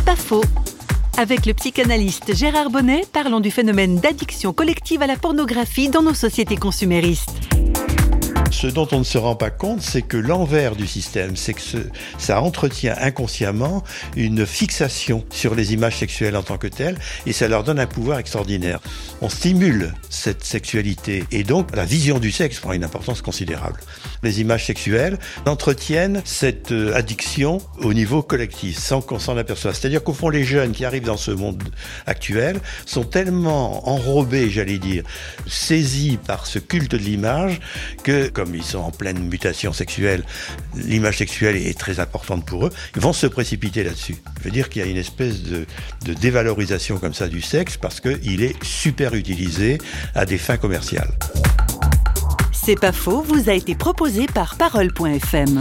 C'est pas faux. Avec le psychanalyste Gérard Bonnet, parlons du phénomène d'addiction collective à la pornographie dans nos sociétés consuméristes. Ce dont on ne se rend pas compte, c'est que l'envers du système, c'est que ça entretient inconsciemment une fixation sur les images sexuelles en tant que telles, et ça leur donne un pouvoir extraordinaire. On stimule cette sexualité, et donc la vision du sexe prend une importance considérable. Les images sexuelles entretiennent cette euh, addiction au niveau collectif, sans qu'on s'en aperçoive. C'est-à-dire qu'au fond, les jeunes qui arrivent dans ce monde actuel sont tellement enrobés, j'allais dire, saisis par ce culte de l'image, que comme ils sont en pleine mutation sexuelle, l'image sexuelle est très importante pour eux, ils vont se précipiter là-dessus. Je veux dire qu'il y a une espèce de, dévalorisation comme ça du sexe parce qu'il est super utilisé à des fins commerciales. C'est pas faux, vous a été proposé par Parole.fm.